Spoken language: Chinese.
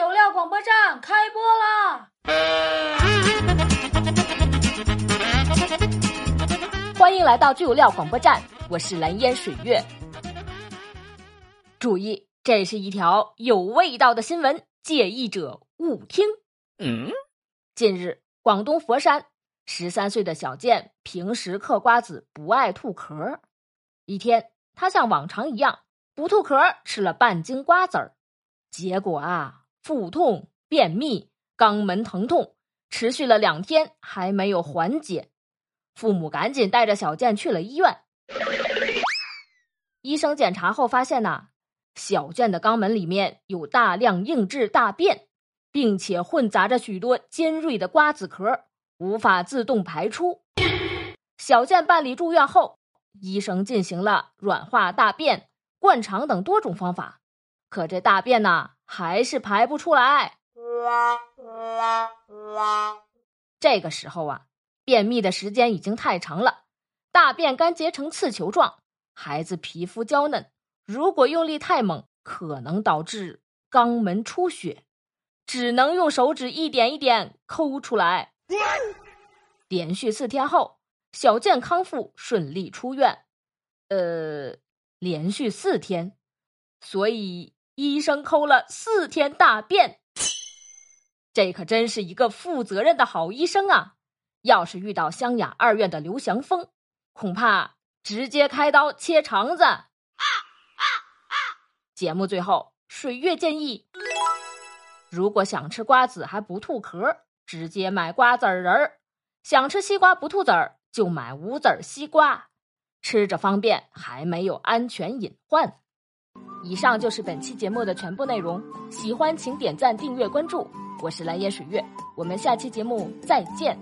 有料广播站开播啦！欢迎来到最有料广播站，我是蓝烟水月。注意，这是一条有味道的新闻，介意者勿听。嗯，近日，广东佛山十三岁的小健平时嗑瓜子不爱吐壳，一天他像往常一样不吐壳吃了半斤瓜子儿，结果啊，腹痛、便秘、肛门疼痛，持续了两天还没有缓解。父母赶紧带着小健去了医院。医生检查后发现呐，小健的肛门里面有大量硬质大便，并且混杂着许多尖锐的瓜子壳，无法自动排出。小健办理住院后，医生进行了软化大便、灌肠等多种方法，可这大便呢还是排不出来。这个时候啊。便秘的时间已经太长了，大便干结成刺球状，孩子皮肤娇嫩，如果用力太猛，可能导致肛门出血，只能用手指一点一点抠出来。连续四天后，小健康复顺利出院。呃，连续四天，所以医生抠了四天大便，这可真是一个负责任的好医生啊！要是遇到湘雅二院的刘祥峰，恐怕直接开刀切肠子。节目最后，水月建议：如果想吃瓜子还不吐壳，直接买瓜子仁儿；想吃西瓜不吐籽儿，就买无籽西瓜，吃着方便，还没有安全隐患。以上就是本期节目的全部内容，喜欢请点赞、订阅、关注。我是蓝颜水月，我们下期节目再见。